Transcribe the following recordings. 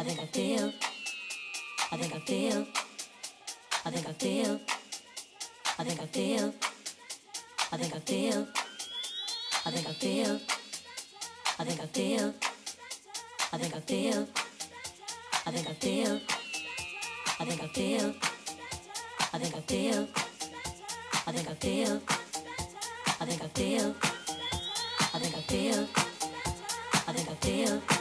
I think I feel. I think I feel. I think I feel. I think I feel. I think I feel. I think I feel. I think I feel. I think I feel. I think I feel. I think I feel. I think I feel. I think I feel. I think I feel. I think I feel. I think I feel.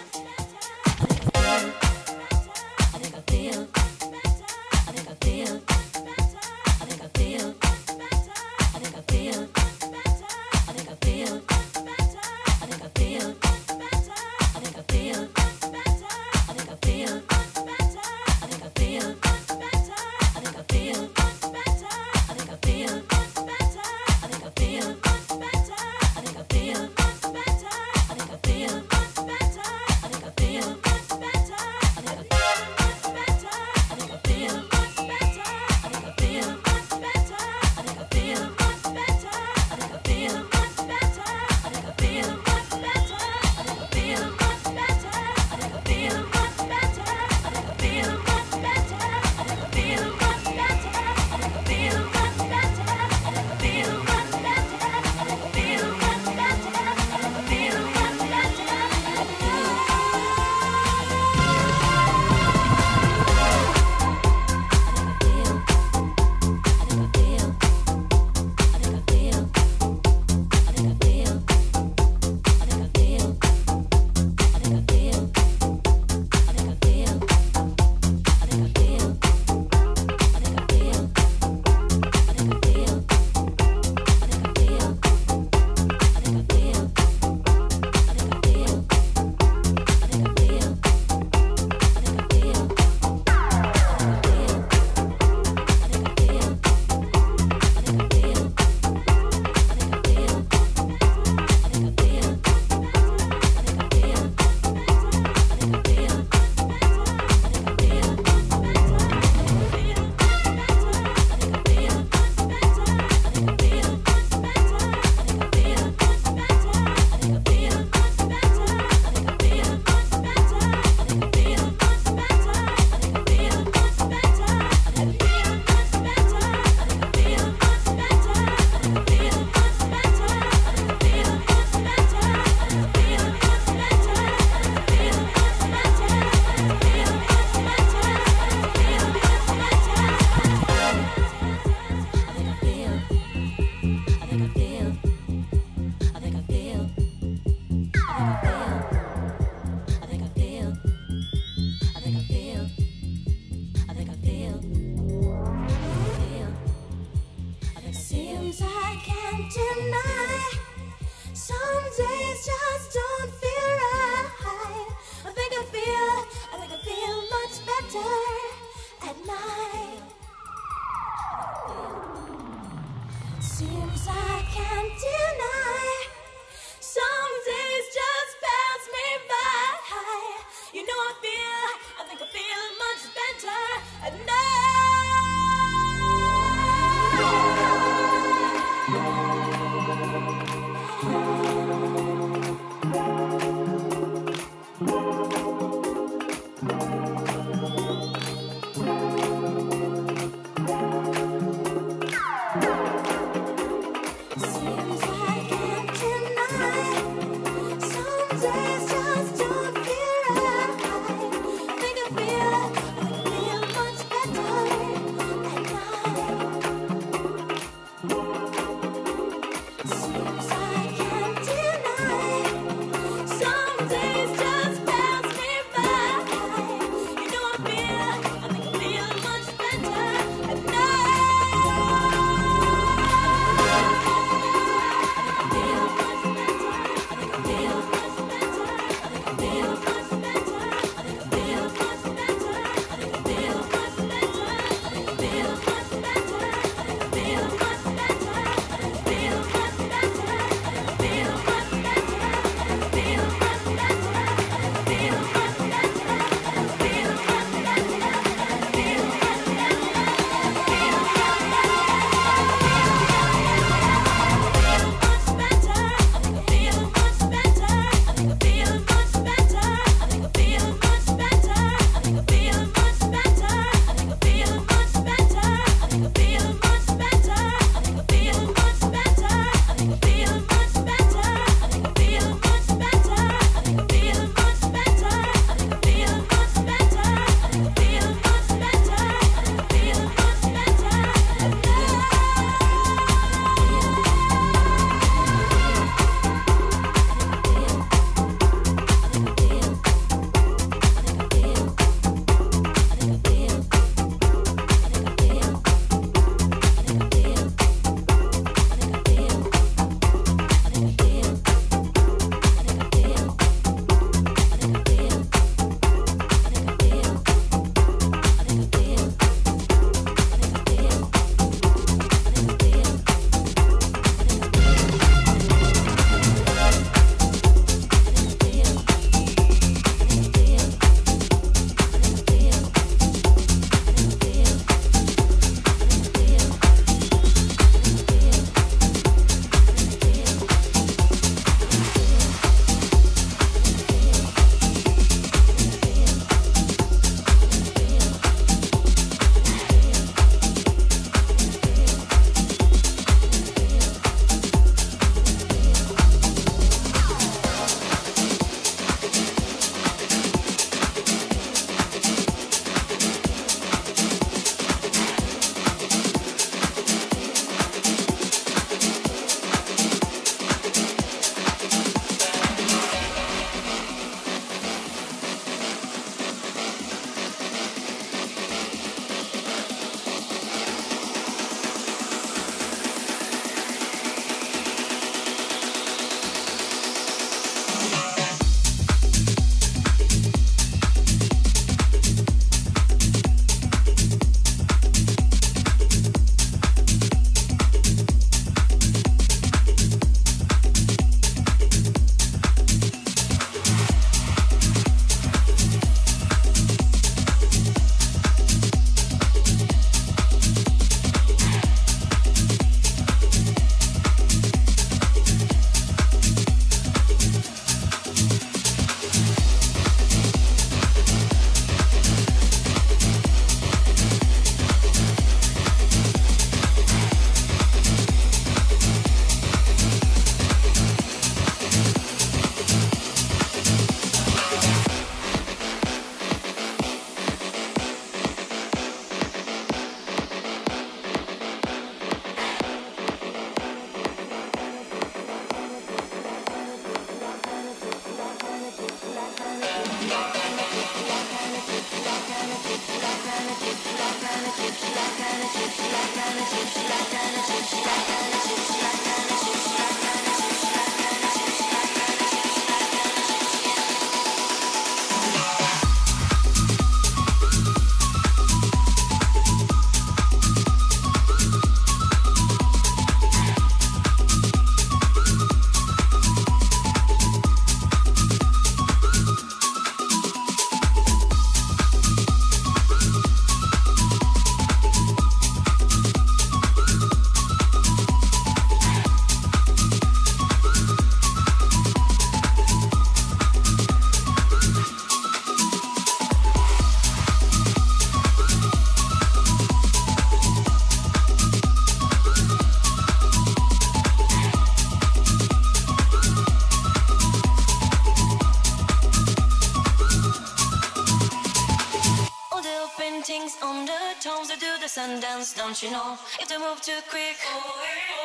If they move too quick,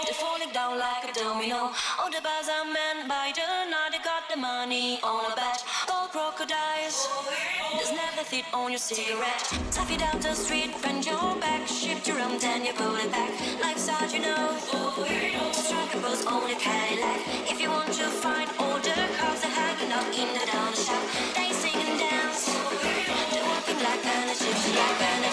they're falling down like a domino. All the bars are men by the night. They got the money on a bet. Gold crocodiles. There's never fit on your cigarette. Stuff it out the street, bend your back, shift your arm, then you pull it back. Life's hard, you know. Strike a pose on your Cadillac. If you want to fight all